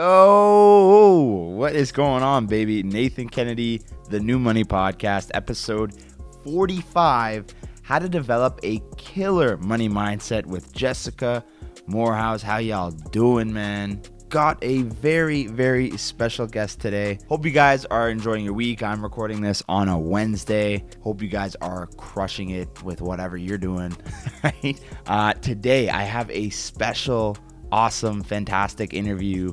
Yo, what is going on, baby? Nathan Kennedy, the New Money Podcast, episode 45 How to Develop a Killer Money Mindset with Jessica Moorhouse. How y'all doing, man? Got a very, very special guest today. Hope you guys are enjoying your week. I'm recording this on a Wednesday. Hope you guys are crushing it with whatever you're doing? Uh, today, I have a special, awesome, fantastic interview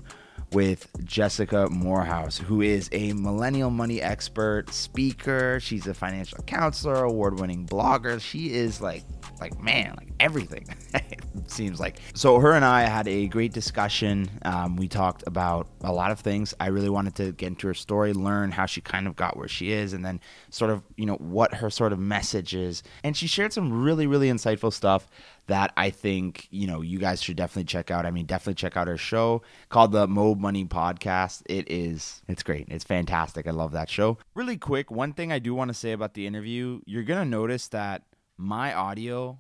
with Jessica Moorhouse, who is a millennial money expert, speaker. She's a financial counselor, award-winning blogger. She is like, like man, like everything. seems like. So her and I had a great discussion. Um, we talked about a lot of things. I really wanted to get into her story, learn how she kind of got where she is, and then sort of you know what her sort of message is. And she shared some really really insightful stuff that I think you know you guys should definitely check out. I mean, definitely check out her show called the Mo Money Podcast. It is it's great. It's fantastic. I love that show. Really quick, one thing I do want to say about the interview, you're gonna notice that my audio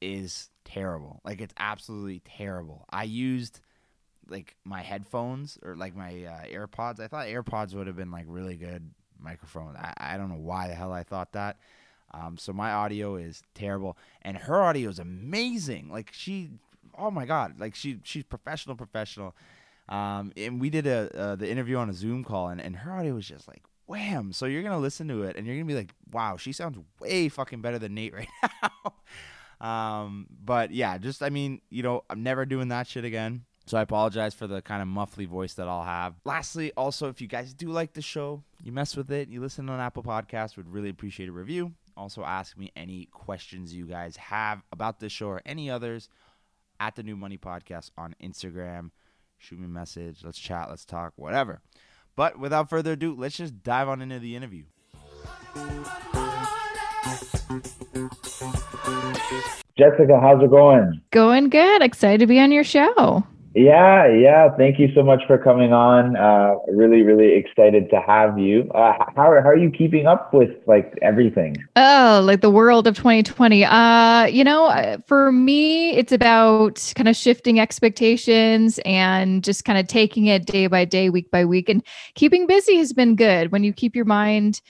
is terrible. Like it's absolutely terrible. I used like my headphones or like my uh, AirPods. I thought AirPods would have been like really good microphone. I, I don't know why the hell I thought that. Um, so my audio is terrible, and her audio is amazing. Like she, oh my god, like she she's professional, professional. Um, and we did a uh, the interview on a Zoom call, and, and her audio was just like wham. So you're gonna listen to it, and you're gonna be like, wow, she sounds way fucking better than Nate right now. um, but yeah, just I mean, you know, I'm never doing that shit again. So I apologize for the kind of muffly voice that I'll have. Lastly, also, if you guys do like the show, you mess with it, you listen on Apple Podcast, would really appreciate a review. Also, ask me any questions you guys have about this show or any others at the New Money Podcast on Instagram. Shoot me a message. Let's chat. Let's talk. Whatever. But without further ado, let's just dive on into the interview. Jessica, how's it going? Going good. Excited to be on your show. Yeah, yeah. Thank you so much for coming on. Uh, really, really excited to have you. Uh, how, how are you keeping up with like everything? Oh, like the world of 2020. Uh, you know, uh, for me, it's about kind of shifting expectations and just kind of taking it day by day, week by week, and keeping busy has been good. When you keep your mind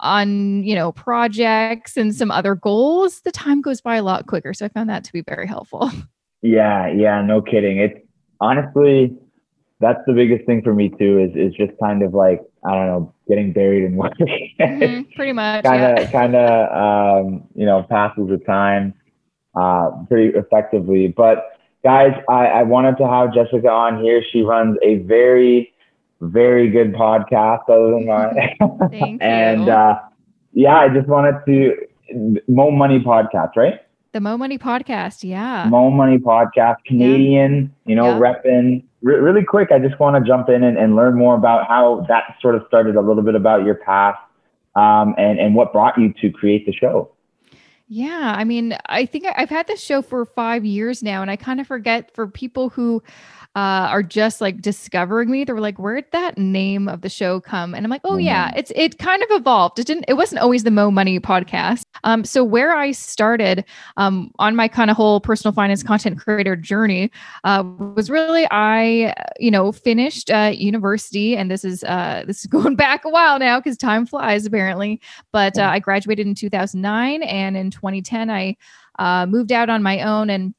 on you know projects and some other goals the time goes by a lot quicker so i found that to be very helpful yeah yeah no kidding it's honestly, that's the biggest thing for me too. Is is just kind of like I don't know, getting buried in work. mm-hmm, pretty much. Kind of, kind of, um, you know, passes the time uh, pretty effectively. But guys, I, I wanted to have Jessica on here. She runs a very, very good podcast, other than mine. And uh, yeah, I just wanted to Mo Money podcast, right? The Mo Money podcast, yeah. Mo Money podcast, Canadian, yeah. you know, yeah. repping. Re- really quick, I just want to jump in and, and learn more about how that sort of started, a little bit about your past, um, and and what brought you to create the show. Yeah, I mean, I think I've had this show for five years now, and I kind of forget for people who uh, are just like discovering me. They were like, "Where'd that name of the show come?" And I'm like, "Oh mm-hmm. yeah, it's it kind of evolved. It didn't. It wasn't always the Mo Money podcast. Um, so where I started um, on my kind of whole personal finance content creator journey uh, was really I, you know, finished uh, university, and this is uh, this is going back a while now because time flies apparently. But uh, I graduated in 2009, and in 2010 I uh, moved out on my own and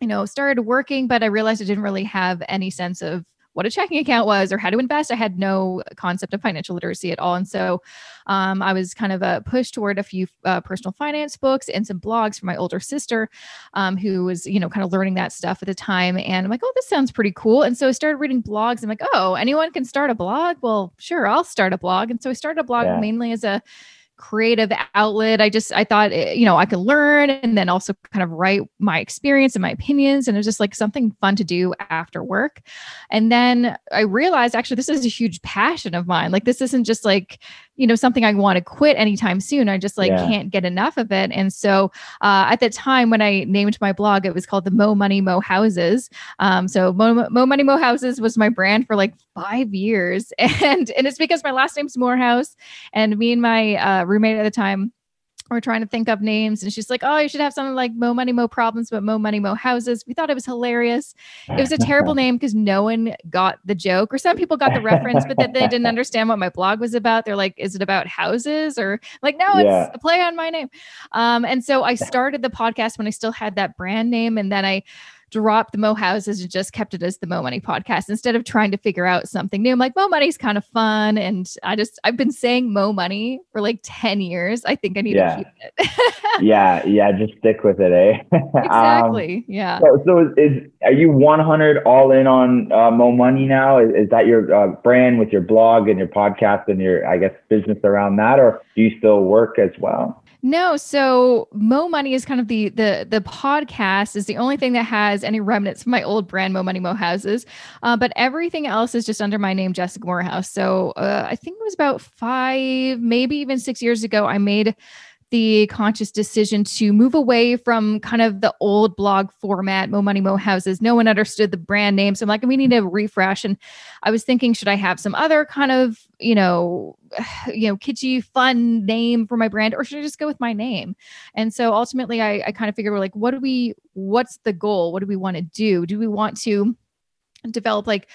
you know, started working, but I realized I didn't really have any sense of what a checking account was or how to invest. I had no concept of financial literacy at all. And so um, I was kind of a push toward a few uh, personal finance books and some blogs from my older sister um, who was, you know, kind of learning that stuff at the time. And I'm like, oh, this sounds pretty cool. And so I started reading blogs. I'm like, oh, anyone can start a blog? Well, sure, I'll start a blog. And so I started a blog yeah. mainly as a creative outlet. I just I thought eh, you know I could learn and then also kind of write my experience and my opinions and it was just like something fun to do after work. And then I realized actually this is a huge passion of mine. Like this isn't just like you know something I want to quit anytime soon. I just like yeah. can't get enough of it. And so uh, at the time when I named my blog, it was called the Mo Money Mo Houses. Um, so Mo, Mo Money Mo Houses was my brand for like five years, and and it's because my last name's Moorhouse, and me and my uh, roommate at the time we're trying to think of names and she's like oh you should have something like mo money mo problems but mo money mo houses. We thought it was hilarious. It was a terrible name because no one got the joke or some people got the reference but that they didn't understand what my blog was about. They're like is it about houses? or like no yeah. it's a play on my name. Um, and so i started the podcast when i still had that brand name and then i dropped the Mo Houses and just kept it as the Mo Money podcast instead of trying to figure out something new. I'm like, Mo Money's kind of fun. And I just, I've been saying Mo Money for like 10 years. I think I need yeah. to keep it. yeah. Yeah. Just stick with it, eh? exactly. Um, yeah. So, so is, is, are you 100 all in on uh, Mo Money now? Is, is that your uh, brand with your blog and your podcast and your, I guess, business around that? Or do you still work as well? No, so Mo Money is kind of the the the podcast is the only thing that has any remnants from my old brand Mo Money Mo Houses, uh, but everything else is just under my name Jessica Moorhouse. So uh, I think it was about five, maybe even six years ago, I made the conscious decision to move away from kind of the old blog format, Mo Money, Mo Houses. No one understood the brand name. So I'm like, we need a refresh. And I was thinking, should I have some other kind of, you know, you know, kitschy, fun name for my brand, or should I just go with my name? And so ultimately I, I kind of figured we're like, what do we, what's the goal? What do we want to do? Do we want to develop like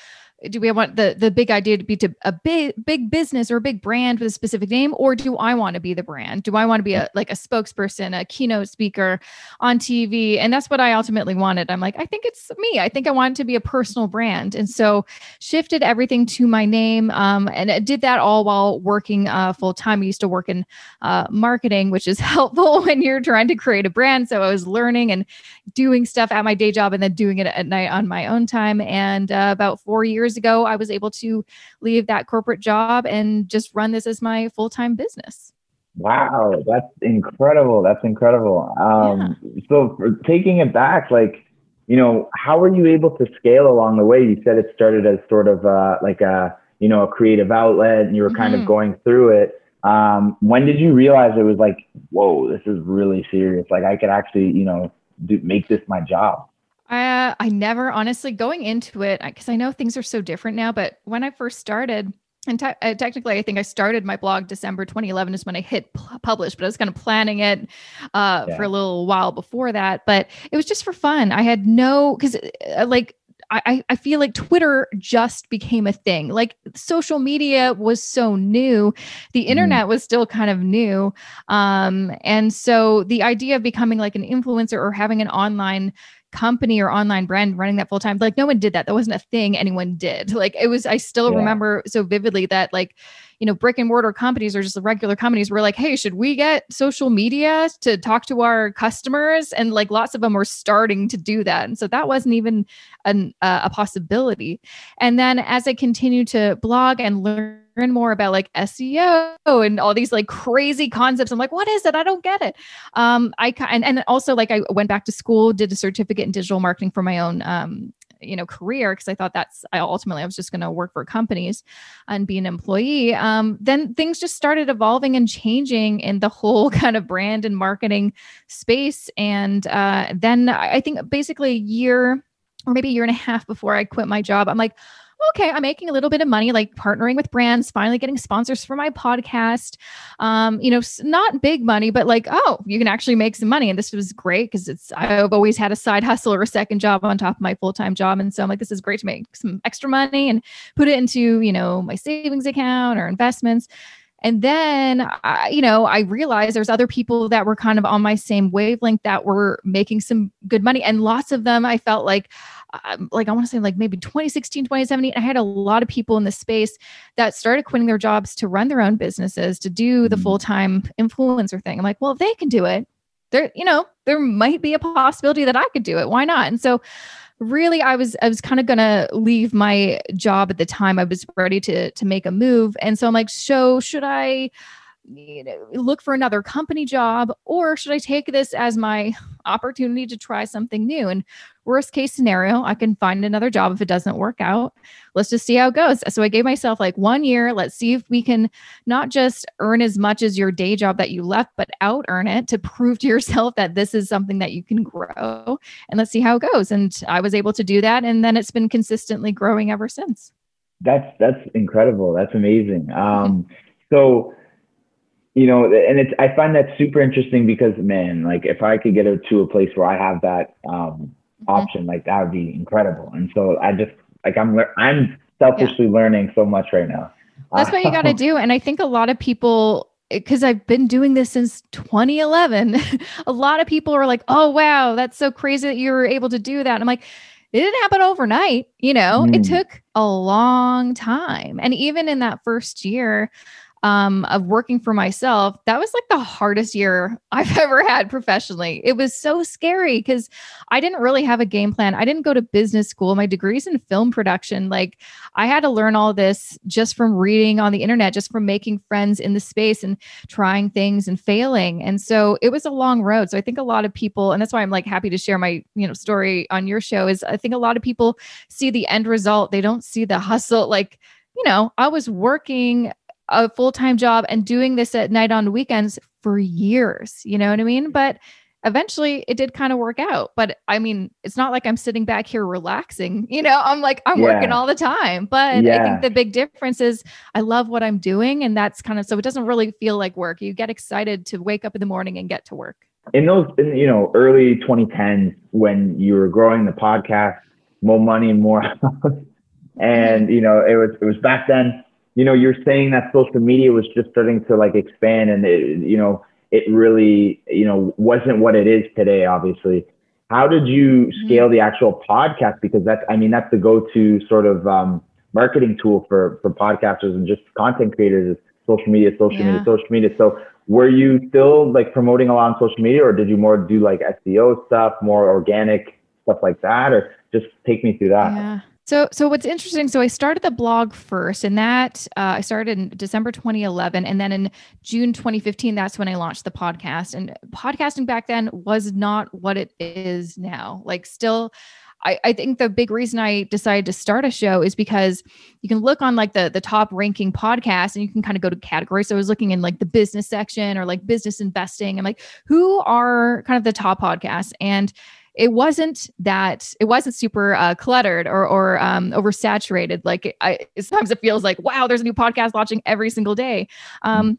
do we want the the big idea to be to a big big business or a big brand with a specific name or do i want to be the brand? Do i want to be a like a spokesperson a keynote speaker on tv and that's what i ultimately wanted. I'm like i think it's me. I think i want to be a personal brand. And so shifted everything to my name um, and I did that all while working uh, full time i used to work in uh, marketing which is helpful when you're trying to create a brand. So i was learning and doing stuff at my day job and then doing it at night on my own time. And uh, about four years years ago, I was able to leave that corporate job and just run this as my full time business. Wow, that's incredible. That's incredible. Um, yeah. So, taking it back, like, you know, how were you able to scale along the way? You said it started as sort of uh, like a, you know, a creative outlet and you were kind mm-hmm. of going through it. Um, when did you realize it was like, whoa, this is really serious? Like, I could actually, you know, do, make this my job? Uh, I never honestly going into it because I know things are so different now. But when I first started, and te- uh, technically, I think I started my blog December 2011 is when I hit p- publish, but I was kind of planning it uh, yeah. for a little while before that. But it was just for fun. I had no because uh, like I, I feel like Twitter just became a thing. Like social media was so new, the mm-hmm. internet mm. was still kind of new. Um, and so the idea of becoming like an influencer or having an online company or online brand running that full time. Like no one did that. That wasn't a thing anyone did. Like it was, I still yeah. remember so vividly that like, you know, brick and mortar companies or just the regular companies were like, hey, should we get social media to talk to our customers? And like lots of them were starting to do that. And so that wasn't even an, uh, a possibility. And then as I continued to blog and learn learn more about like SEO and all these like crazy concepts. I'm like, what is it? I don't get it. Um, I and, and also like I went back to school, did a certificate in digital marketing for my own um, you know career because i thought that's i ultimately i was just going to work for companies and be an employee um, then things just started evolving and changing in the whole kind of brand and marketing space and uh, then i think basically a year or maybe a year and a half before i quit my job i'm like okay, I'm making a little bit of money, like partnering with brands, finally getting sponsors for my podcast. Um, you know, not big money, but like, oh, you can actually make some money. And this was great because it's, I've always had a side hustle or a second job on top of my full time job. And so I'm like, this is great to make some extra money and put it into, you know, my savings account or investments. And then, I, you know, I realized there's other people that were kind of on my same wavelength that were making some good money. And lots of them, I felt like, like I want to say like maybe 2016, 2017, I had a lot of people in the space that started quitting their jobs to run their own businesses, to do the mm-hmm. full-time influencer thing. I'm like, well, if they can do it, there, you know, there might be a possibility that I could do it. Why not? And so really I was I was kind of to leave my job at the time. I was ready to to make a move. And so I'm like, so should I you know, look for another company job or should I take this as my opportunity to try something new? And worst case scenario, I can find another job if it doesn't work out. Let's just see how it goes. So I gave myself like one year. Let's see if we can not just earn as much as your day job that you left, but out earn it to prove to yourself that this is something that you can grow. And let's see how it goes. And I was able to do that. And then it's been consistently growing ever since. That's that's incredible. That's amazing. Um, so you know, and it's I find that super interesting because man, like if I could get to a place where I have that um, mm-hmm. option, like that would be incredible. And so I just like I'm I'm selfishly yeah. learning so much right now. That's what you got to do. And I think a lot of people because I've been doing this since 2011. a lot of people are like, "Oh wow, that's so crazy that you were able to do that." And I'm like, it didn't happen overnight, you know. Mm. It took a long time. And even in that first year, um, of working for myself, that was like the hardest year I've ever had professionally. It was so scary because I didn't really have a game plan. I didn't go to business school. My degree's in film production. Like I had to learn all this just from reading on the internet, just from making friends in the space and trying things and failing. And so it was a long road. So I think a lot of people, and that's why I'm like happy to share my, you know, story on your show is I think a lot of people see the end result. They don't see the hustle. Like, you know, I was working a full time job and doing this at night on weekends for years. You know what I mean? Mm-hmm. But eventually it did kind of work out. But I mean, it's not like I'm sitting back here relaxing. You know, I'm like, I'm yeah. working all the time. But yeah. I think the big difference is I love what I'm doing. And that's kind of so it doesn't really feel like work. You get excited to wake up in the morning and get to work. In those, in, you know, early 2010s when you were growing the podcast, more money and more, mm-hmm. and you know, it was it was back then you know, you're saying that social media was just starting to like expand and it, you know, it really, you know, wasn't what it is today, obviously. How did you mm-hmm. scale the actual podcast? Because that's, I mean, that's the go-to sort of um, marketing tool for, for podcasters and just content creators is social media, social yeah. media, social media. So were you still like promoting a lot on social media or did you more do like SEO stuff, more organic stuff like that? Or just take me through that. Yeah. So, so what's interesting? So, I started the blog first, and that uh, I started in December 2011, and then in June 2015, that's when I launched the podcast. And podcasting back then was not what it is now. Like, still, I, I think the big reason I decided to start a show is because you can look on like the the top ranking podcast and you can kind of go to categories. So I was looking in like the business section or like business investing. I'm like, who are kind of the top podcasts? And it wasn't that it wasn't super uh, cluttered or or um, oversaturated. Like I sometimes it feels like wow, there's a new podcast launching every single day. Um,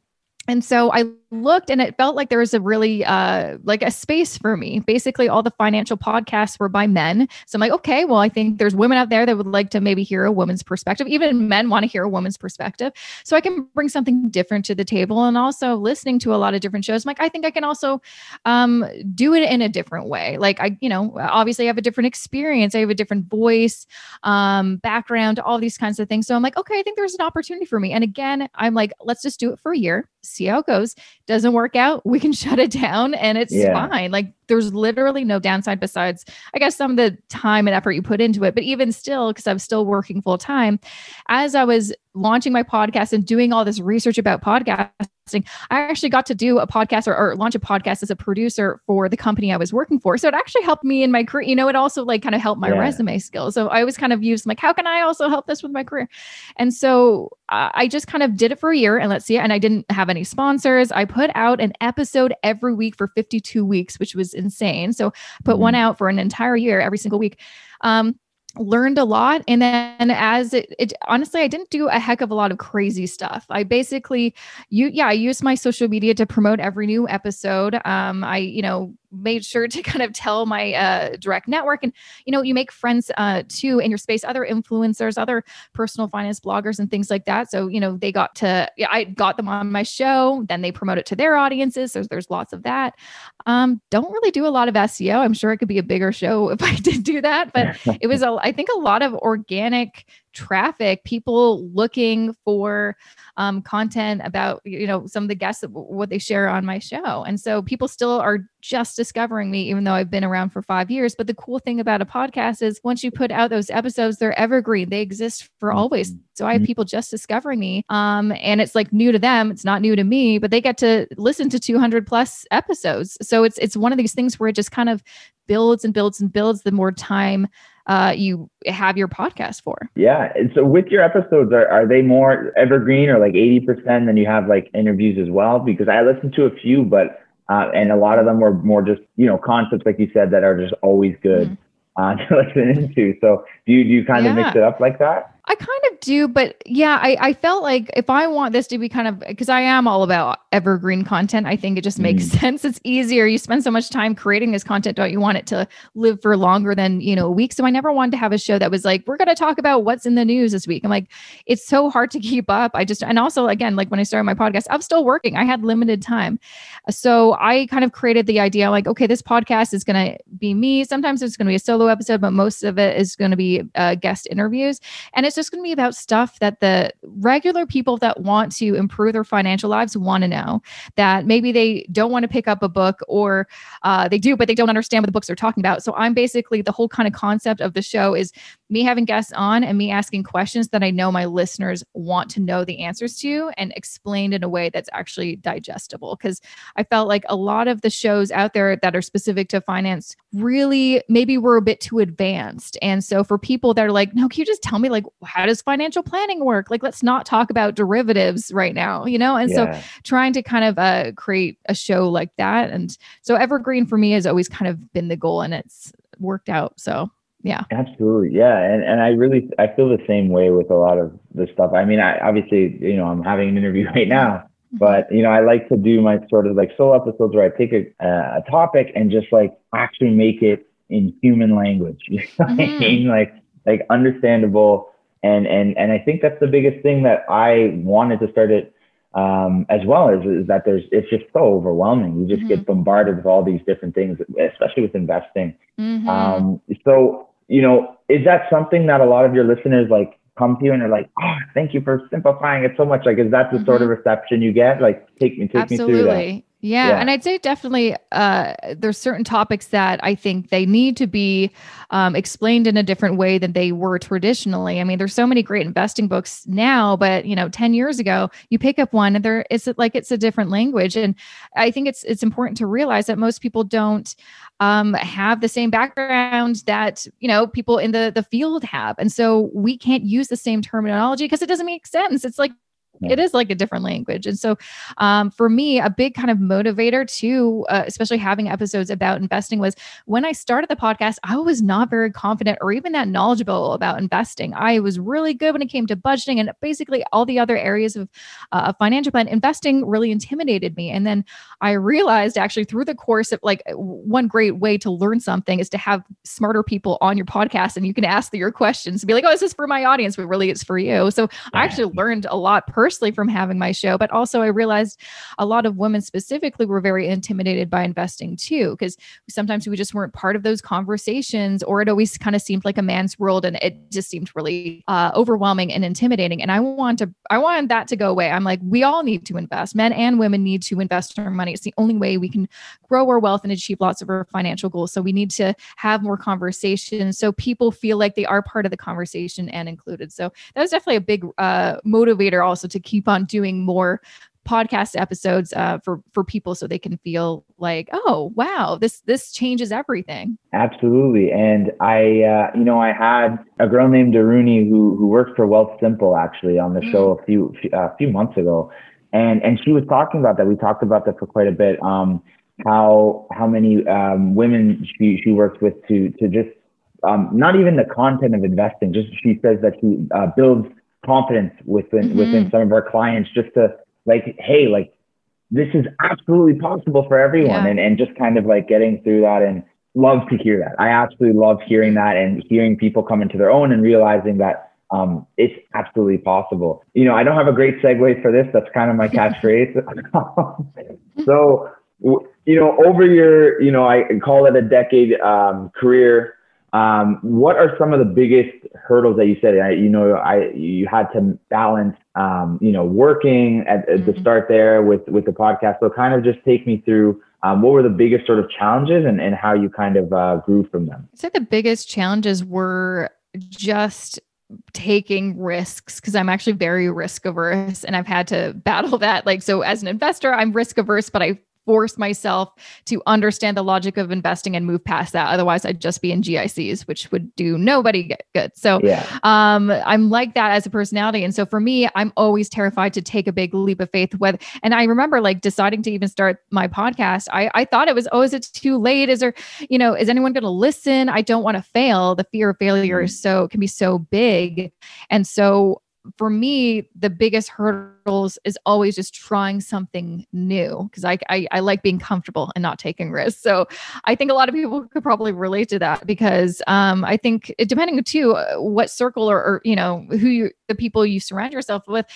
and so I looked and it felt like there was a really uh like a space for me. Basically all the financial podcasts were by men. So I'm like, okay, well I think there's women out there that would like to maybe hear a woman's perspective. Even men want to hear a woman's perspective. So I can bring something different to the table and also listening to a lot of different shows. I'm like I think I can also um do it in a different way. Like I, you know, obviously I have a different experience. I have a different voice, um background, all these kinds of things. So I'm like, okay, I think there's an opportunity for me. And again, I'm like, let's just do it for a year, see how it goes doesn't work out, we can shut it down and it's yeah. fine. Like there's literally no downside besides, I guess, some of the time and effort you put into it. But even still, because I'm still working full time, as I was launching my podcast and doing all this research about podcasting, I actually got to do a podcast or, or, launch a podcast as a producer for the company I was working for. So it actually helped me in my career. You know, it also like kind of helped my yeah. resume skills. So I always kind of used like, how can I also help this with my career? And so uh, I just kind of did it for a year and let's see. And I didn't have any sponsors. I put out an episode every week for 52 weeks, which was insane. So put mm-hmm. one out for an entire year every single week. Um, learned a lot and then as it, it, honestly i didn't do a heck of a lot of crazy stuff i basically you yeah i used my social media to promote every new episode um i you know made sure to kind of tell my uh, direct network. And you know you make friends uh, too in your space other influencers other personal finance bloggers and things like that. So you know they got to yeah, i got them on my show then they promote it to their audiences. So there's lots of that. Um, don't really do a lot of seo i'm sure it could be a bigger show if i did do that but it was a i think a lot of organic traffic people looking for um, content about you know some of the guests that, what they share on my show. And so people still are just discovering me even though i've been around for five years. But the cool thing about a podcast is once you put out those episodes they're evergreen. They exist for always. Mm-hmm. so i have mm-hmm. people just discovering me um, and it's like new to them. It's not new to me but they get to listen to 200 plus episodes. So it's it's one of these things where it just kind of builds and builds and builds the more time uh, you have your podcast for. Yeah. And so with your episodes, are, are they more evergreen or like 80% then you have like interviews as well? Because I listened to a few, but, uh, and a lot of them were more just, you know, concepts, like you said, that are just always good. Mm-hmm. Uh, to listen into. So do you do you kind yeah. of mix it up like that? I kind of do, but yeah, I, I felt like if I want this to be kind of because I am all about evergreen content, I think it just makes mm. sense. It's easier. You spend so much time creating this content, don't you want it to live for longer than you know a week? So I never wanted to have a show that was like, we're gonna talk about what's in the news this week. I'm like, it's so hard to keep up. I just and also again, like when I started my podcast, I'm still working. I had limited time. So I kind of created the idea like, okay, this podcast is gonna be me. Sometimes it's gonna be a solo episode, but most of it is gonna be uh, guest interviews. And it's just going to be about stuff that the regular people that want to improve their financial lives want to know. That maybe they don't want to pick up a book or uh, they do, but they don't understand what the books are talking about. So I'm basically the whole kind of concept of the show is me having guests on and me asking questions that I know my listeners want to know the answers to and explained in a way that's actually digestible. Because I felt like a lot of the shows out there that are specific to finance really maybe were a bit too advanced. And so for people that are like, no, can you just tell me, like, how does financial planning work? Like, let's not talk about derivatives right now, you know? And yeah. so trying to kind of uh, create a show like that. And so Evergreen for me has always kind of been the goal and it's worked out. So yeah absolutely yeah and and i really i feel the same way with a lot of the stuff i mean i obviously you know i'm having an interview right now mm-hmm. but you know i like to do my sort of like solo episodes where i take a, a topic and just like actually make it in human language you know mm-hmm. i mean like like understandable and and and i think that's the biggest thing that i wanted to start it um, as well as is that there's it's just so overwhelming. You just mm-hmm. get bombarded with all these different things, especially with investing. Mm-hmm. Um, so you know, is that something that a lot of your listeners like come to you and they're like, "Oh, thank you for simplifying it so much." Like, is that the mm-hmm. sort of mm-hmm. reception you get? Like, take me, take Absolutely. me through that. Yeah, yeah, and I'd say definitely uh, there's certain topics that I think they need to be um, explained in a different way than they were traditionally. I mean, there's so many great investing books now, but you know, 10 years ago, you pick up one and there it's like it's a different language, and I think it's it's important to realize that most people don't um, have the same background that you know people in the the field have, and so we can't use the same terminology because it doesn't make sense. It's like it is like a different language. And so, um, for me, a big kind of motivator to, uh, especially having episodes about investing, was when I started the podcast, I was not very confident or even that knowledgeable about investing. I was really good when it came to budgeting and basically all the other areas of uh, a financial plan. Investing really intimidated me. And then I realized actually through the course of like one great way to learn something is to have smarter people on your podcast and you can ask your questions and be like, oh, this is for my audience, but really it's for you. So I actually learned a lot personally personally from having my show, but also I realized a lot of women specifically were very intimidated by investing too, because sometimes we just weren't part of those conversations, or it always kind of seemed like a man's world, and it just seemed really uh, overwhelming and intimidating. And I want to, I wanted that to go away. I'm like, we all need to invest. Men and women need to invest our money. It's the only way we can grow our wealth and achieve lots of our financial goals. So we need to have more conversations so people feel like they are part of the conversation and included. So that was definitely a big uh, motivator also to keep on doing more podcast episodes uh, for for people so they can feel like oh wow this this changes everything. Absolutely. And i uh, you know i had a girl named daruni who who worked for Wealthsimple actually on the mm. show a few a uh, few months ago. And and she was talking about that. We talked about that for quite a bit um how how many um, women she she works with to to just um, not even the content of investing just she says that she uh, builds confidence within mm-hmm. within some of our clients just to like hey like this is absolutely possible for everyone. Yeah. and and just kind of like getting through that and love to hear that. I absolutely love hearing that and hearing people come into their own and realizing that um, it's absolutely possible. You know i don't have a great segue for this. That's kind of my catchphrase. So you know over your you know i call it a decade um, career um, what are some of the biggest hurdles that you said? I, you know, I you had to balance, um, you know, working at, at mm-hmm. the start there with with the podcast. So, kind of just take me through um, what were the biggest sort of challenges and, and how you kind of uh, grew from them. I'd say the biggest challenges were just taking risks because I'm actually very risk averse and I've had to battle that. Like, so as an investor, I'm risk averse, but I force myself to understand the logic of investing and move past that. Otherwise, I'd just be in GICs, which would do nobody good. So yeah. um, I'm like that as a personality. And so for me, I'm always terrified to take a big leap of faith with, and I remember like deciding to even start my podcast. I, I thought it was, oh, is it too late? Is there, you know, is anyone going to listen? I don't want to fail. The fear of failure mm-hmm. is so, can be so big. And so for me, the biggest hurdles is always just trying something new because I, I, I like being comfortable and not taking risks. So I think a lot of people could probably relate to that because um, I think depending too uh, what circle or, or you know who you the people you surround yourself with,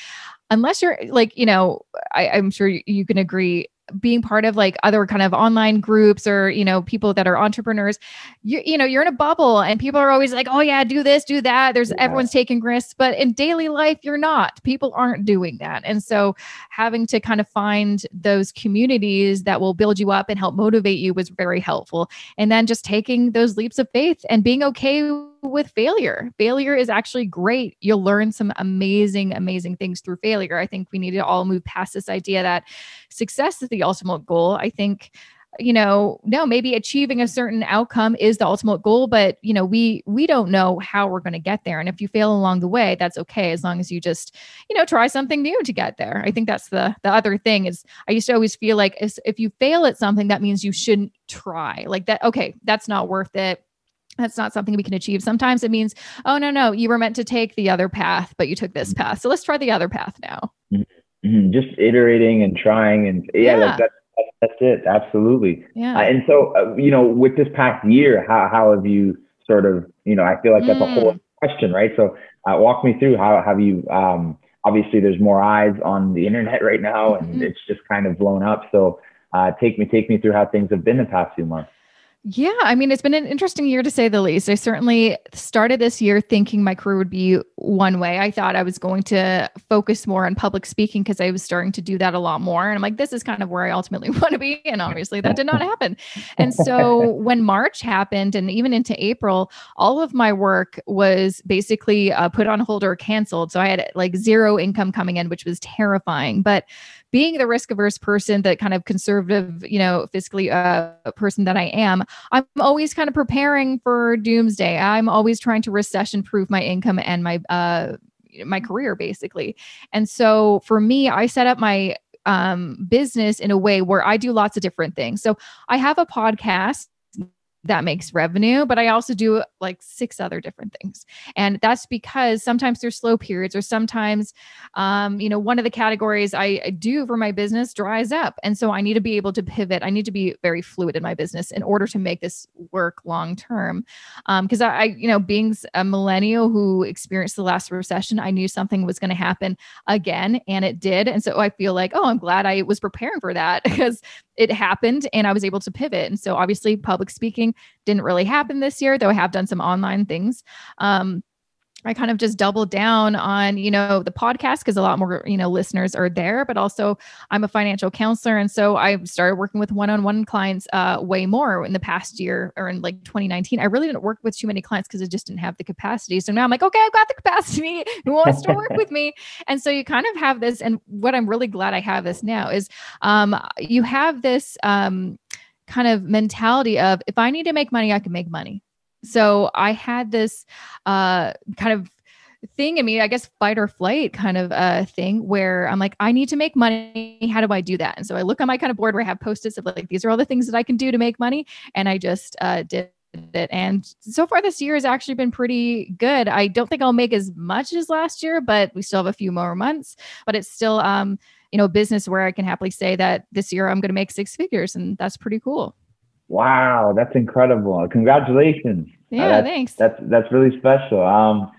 unless you're like you know I, I'm sure you can agree being part of like other kind of online groups or you know people that are entrepreneurs you you know you're in a bubble and people are always like oh yeah do this do that. There's yeah. everyone's taking risks but in daily life you're not. People aren't doing that. And so having to kind of find those communities that will build you up and help motivate you was very helpful. And then just taking those leaps of faith and being okay with failure. Failure is actually great. You'll learn some amazing, amazing things through failure. I think we need to all move past this idea that success is the ultimate goal. I think you know no maybe achieving a certain outcome is the ultimate goal but you know we we don't know how we're going to get there and if you fail along the way that's okay as long as you just you know try something new to get there i think that's the the other thing is i used to always feel like if you fail at something that means you shouldn't try like that okay that's not worth it that's not something we can achieve. Sometimes it means, oh, no, no, you were meant to take the other path, but you took this path. So let's try the other path now. Mm-hmm. Just iterating and trying. And yeah, yeah. Like that, that, that's it. Absolutely. Yeah. Uh, and so, uh, you know, with this past year, how, how have you sort of, you know, I feel like that's mm. a whole mm. question, right? So uh, walk me through how have you, um, obviously there's more eyes on the internet right now and mm-hmm. it's just kind of blown up. So uh, take me, take me through how things have been the past few months. Yeah, I mean, it's been an interesting year to say the least. I certainly started this year thinking my career would be one way. I thought I was going to focus more on public speaking because I was starting to do that a lot more. And I'm like, this is kind of where I ultimately want to be. And obviously, that did not happen. And so when March happened and even into April, all of my work was basically uh, put on hold or canceled. So I had like zero income coming in, which was terrifying. But being the risk averse person, that kind of conservative, you know, fiscally uh, person that I am, I'm always kind of preparing for doomsday. I'm always trying to recession proof my income and my uh, my career basically. And so for me, I set up my um, business in a way where I do lots of different things. So I have a podcast that makes revenue, but I also do like six other different things. And that's because sometimes there's slow periods or sometimes, um, you know, one of the categories I, I do for my business dries up. And so I need to be able to pivot. I need to be very fluid in my business in order to make this work long term. Because um, I, I, you know, being a millennial who experienced the last recession, I knew something was going to happen again and it did. And so I feel like, oh, I'm glad I was preparing for that because it happened and I was able to pivot. And so obviously public speaking didn't really happen this year, though I have done some online things. Um, I kind of just doubled down on, you know, the podcast because a lot more, you know, listeners are there, but also I'm a financial counselor. And so I started working with one-on-one clients uh, way more in the past year or in like 2019. I really didn't work with too many clients because I just didn't have the capacity. So now I'm like, okay, I've got the capacity. Who wants to work with me? And so you kind of have this, and what I'm really glad I have this now is um, you have this um, kind of mentality of if I need to make money, I can make money. So I had this uh, kind of thing in me, I guess fight or flight kind of uh thing where I'm like, I need to make money. How do I do that? And so I look on my kind of board where I have post-its of like, these are all the things that I can do to make money. And I just uh did it. And so far this year has actually been pretty good. I don't think I'll make as much as last year, but we still have a few more months. But it's still um, you know, business where I can happily say that this year I'm gonna make six figures and that's pretty cool. Wow, that's incredible! Congratulations. Yeah, uh, that's, thanks. That's that's really special. Um,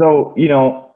so you know,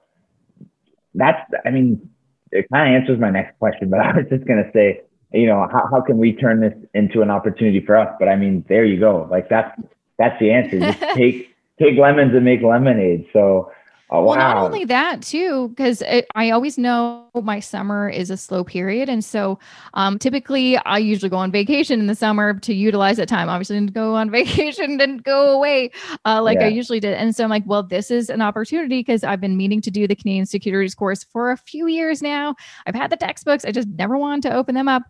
that's I mean, it kind of answers my next question, but I was just gonna say, you know, how how can we turn this into an opportunity for us? But I mean, there you go. Like that's that's the answer. Just take take lemons and make lemonade. So Oh, well, not only that too, because I always know my summer is a slow period, and so um, typically I usually go on vacation in the summer to utilize that time. Obviously, didn't go on vacation, didn't go away uh, like yeah. I usually did, and so I'm like, well, this is an opportunity because I've been meaning to do the Canadian Securities course for a few years now. I've had the textbooks, I just never wanted to open them up,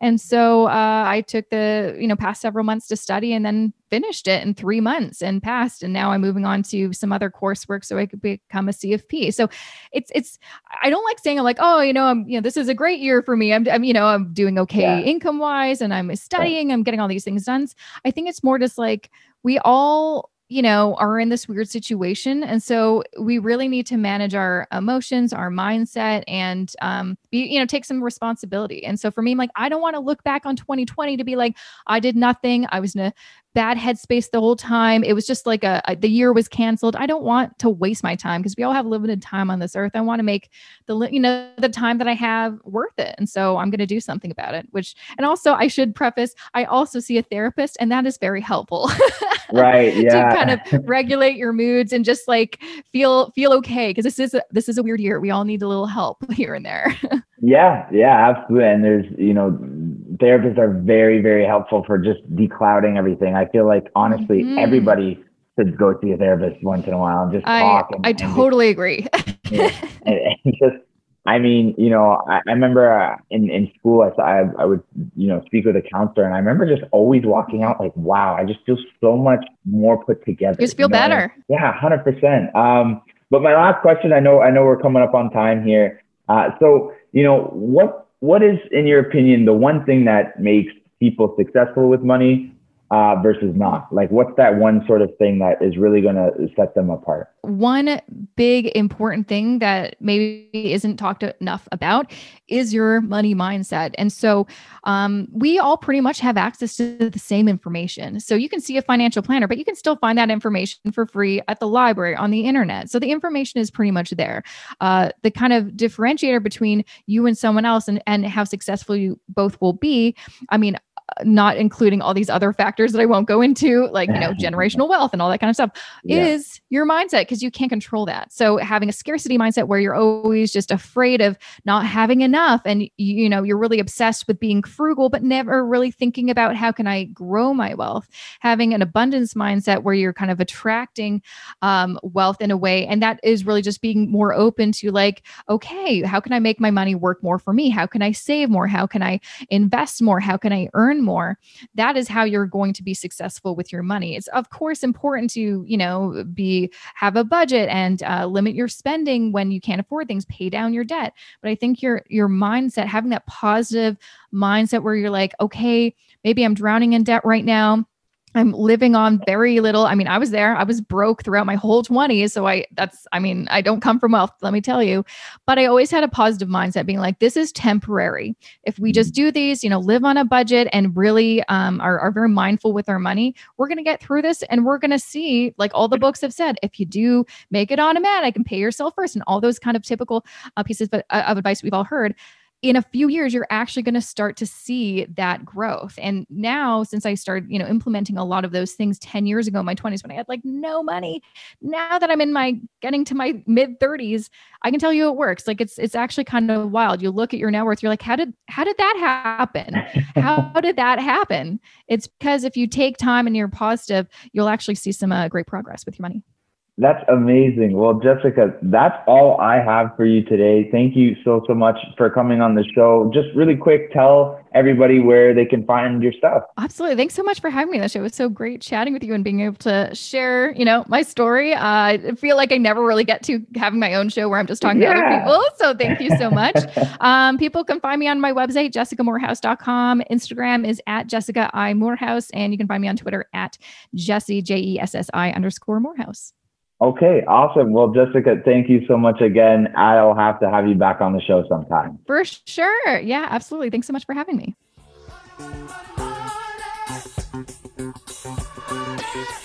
and so uh, I took the, you know, past several months to study and then finished it in three months and passed. And now I'm moving on to some other coursework so I could become a CFP. So it's, it's, I don't like saying I'm like, oh, you know, I'm, you know, this is a great year for me. I'm, I'm you know, I'm doing okay yeah. income wise and I'm studying, I'm getting all these things done. I think it's more just like we all you know, are in this weird situation. And so we really need to manage our emotions, our mindset, and um, be, you know, take some responsibility. And so for me, I'm like, I don't want to look back on 2020 to be like, I did nothing. I was in a bad headspace the whole time. It was just like a, a the year was canceled. I don't want to waste my time because we all have limited time on this earth. I want to make the you know the time that I have worth it. And so I'm going to do something about it, which and also I should preface I also see a therapist and that is very helpful. right, yeah. to kind of regulate your moods and just like feel feel okay because this is a, this is a weird year. We all need a little help here and there. yeah, yeah, absolutely. And there's, you know, therapists are very, very helpful for just declouding everything. I feel like honestly, mm-hmm. everybody should go see a therapist once in a while and just I, talk. And, I and totally just, agree. yeah, and, and, just, I mean, you know, I, I remember uh, in, in school, I, I, I would, you know, speak with a counselor and I remember just always walking out like, wow, I just feel so much more put together. You just feel you know? better. Yeah, hundred percent. Um, but my last question, I know, I know we're coming up on time here. Uh, so, you know, what what is, in your opinion, the one thing that makes people successful with money uh, versus not? Like, what's that one sort of thing that is really going to set them apart? One big important thing that maybe isn't talked enough about is your money mindset. And so, um, we all pretty much have access to the same information. So, you can see a financial planner, but you can still find that information for free at the library on the internet. So, the information is pretty much there. Uh, the kind of differentiator between you and someone else and, and how successful you both will be. I mean, not including all these other factors that I won't go into, like, you know, generational wealth and all that kind of stuff, yeah. is your mindset because you can't control that. So having a scarcity mindset where you're always just afraid of not having enough and, you know, you're really obsessed with being frugal, but never really thinking about how can I grow my wealth. Having an abundance mindset where you're kind of attracting um, wealth in a way. And that is really just being more open to like, okay, how can I make my money work more for me? How can I save more? How can I invest more? How can I earn more that is how you're going to be successful with your money. It's of course important to you know be have a budget and uh, limit your spending when you can't afford things pay down your debt. But i think your your mindset having that positive mindset where you're like okay maybe i'm drowning in debt right now I'm living on very little. I mean, I was there. I was broke throughout my whole 20s. So I that's I mean, I don't come from wealth, let me tell you. But I always had a positive mindset being like, this is temporary. If we just mm-hmm. do these, you know, live on a budget and really um, are, are very mindful with our money, we're gonna get through this and we're gonna see, like all the books have said, if you do make it automatic and pay yourself first and all those kind of typical uh, pieces of, uh, of advice we've all heard in a few years you're actually going to start to see that growth. And now since i started you know implementing a lot of those things 10 years ago in my 20s when i had like no money now that i'm in my getting to my mid 30s i can tell you it works. Like it's it's actually kind of wild. You look at your net worth you're like how did how did that happen? How did that happen? It's because if you take time and you're positive you'll actually see some uh, great progress with your money that's amazing. Well, Jessica, that's all I have for you today. Thank you so, so much for coming on the show. Just really quick, tell everybody where they can find your stuff. Absolutely. Thanks so much for having me on the show. It was so great chatting with you and being able to share, you know, my story. Uh, I feel like I never really get to having my own show where I'm just talking yeah. to other people. So thank you so much. um, people can find me on my website, jessicamoorhouse.com. Instagram is at Jessica I Moorhouse. And you can find me on Twitter at Jessie, J E S S I underscore Moorhouse. Okay, awesome. Well, Jessica, thank you so much again. I'll have to have you back on the show sometime. For sure. Yeah, absolutely. Thanks so much for having me.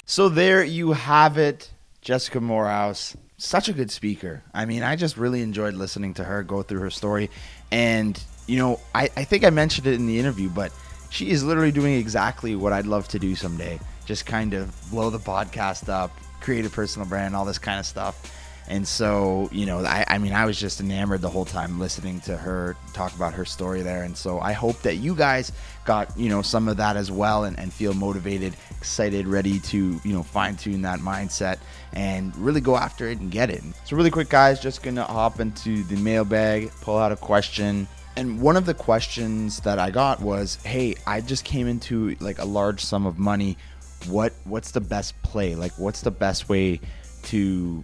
So there you have it, Jessica Moorhouse. Such a good speaker. I mean, I just really enjoyed listening to her go through her story. And, you know, I, I think I mentioned it in the interview, but she is literally doing exactly what I'd love to do someday. Just kind of blow the podcast up, create a personal brand, all this kind of stuff. And so, you know, I, I mean, I was just enamored the whole time listening to her talk about her story there. And so I hope that you guys got, you know, some of that as well and, and feel motivated, excited, ready to, you know, fine tune that mindset and really go after it and get it. So, really quick, guys, just gonna hop into the mailbag, pull out a question. And one of the questions that I got was, hey, I just came into like a large sum of money what what's the best play? Like what's the best way to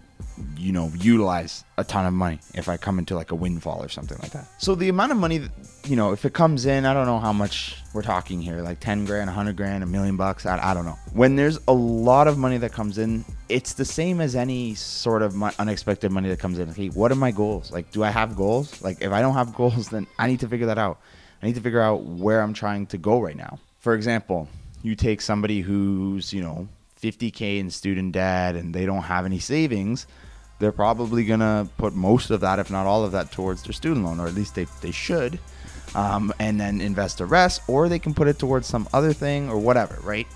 you know, utilize a ton of money if I come into like a windfall or something like that. So the amount of money, that, you know, if it comes in, I don't know how much we're talking here, like 10 grand, 100 grand, a million bucks, I, I don't know. When there's a lot of money that comes in, it's the same as any sort of unexpected money that comes in. Hey, what are my goals? Like, do I have goals? Like, if I don't have goals, then I need to figure that out. I need to figure out where I'm trying to go right now. For example, you take somebody who's, you know, 50K in student debt and they don't have any savings, they're probably going to put most of that, if not all of that, towards their student loan, or at least they, they should, um, and then invest the rest, or they can put it towards some other thing or whatever, right?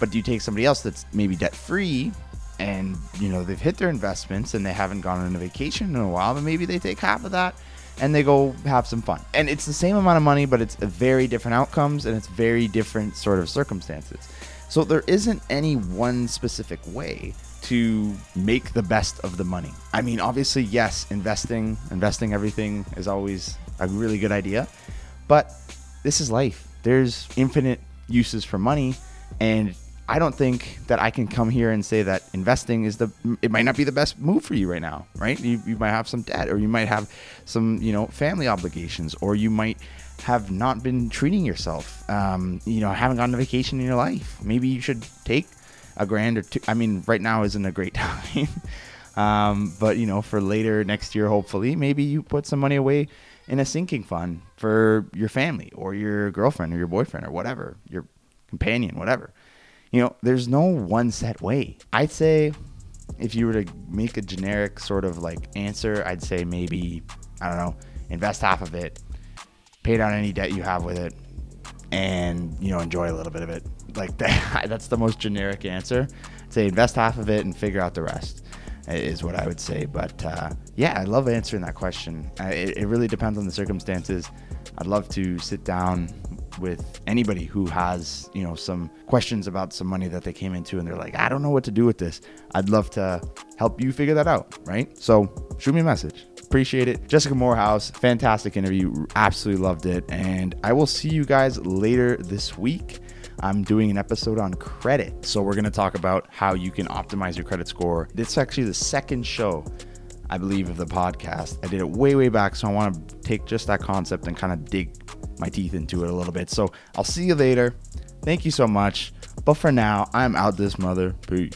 But you take somebody else that's maybe debt free and you know they've hit their investments and they haven't gone on a vacation in a while, but maybe they take half of that and they go have some fun. And it's the same amount of money, but it's very different outcomes and it's very different sort of circumstances. So there isn't any one specific way to make the best of the money. I mean, obviously, yes, investing, investing everything is always a really good idea, but this is life. There's infinite uses for money and I don't think that I can come here and say that investing is the it might not be the best move for you right now, right? You, you might have some debt or you might have some, you know, family obligations or you might have not been treating yourself. Um, you know, haven't gone on a vacation in your life. Maybe you should take a grand or two. I mean, right now isn't a great time. um, but you know, for later next year, hopefully, maybe you put some money away in a sinking fund for your family or your girlfriend or your boyfriend or whatever, your companion, whatever you know, there's no one set way. I'd say if you were to make a generic sort of like answer, I'd say maybe, I don't know, invest half of it, pay down any debt you have with it, and, you know, enjoy a little bit of it. Like that, that's the most generic answer. I'd say invest half of it and figure out the rest is what I would say. But uh, yeah, I love answering that question. Uh, it, it really depends on the circumstances. I'd love to sit down with anybody who has, you know, some questions about some money that they came into and they're like, I don't know what to do with this. I'd love to help you figure that out, right? So shoot me a message. Appreciate it. Jessica Moorhouse, fantastic interview. Absolutely loved it. And I will see you guys later this week. I'm doing an episode on credit. So we're going to talk about how you can optimize your credit score. This is actually the second show I believe, of the podcast. I did it way, way back. So I want to take just that concept and kind of dig my teeth into it a little bit. So I'll see you later. Thank you so much. But for now, I'm out this mother. Peace.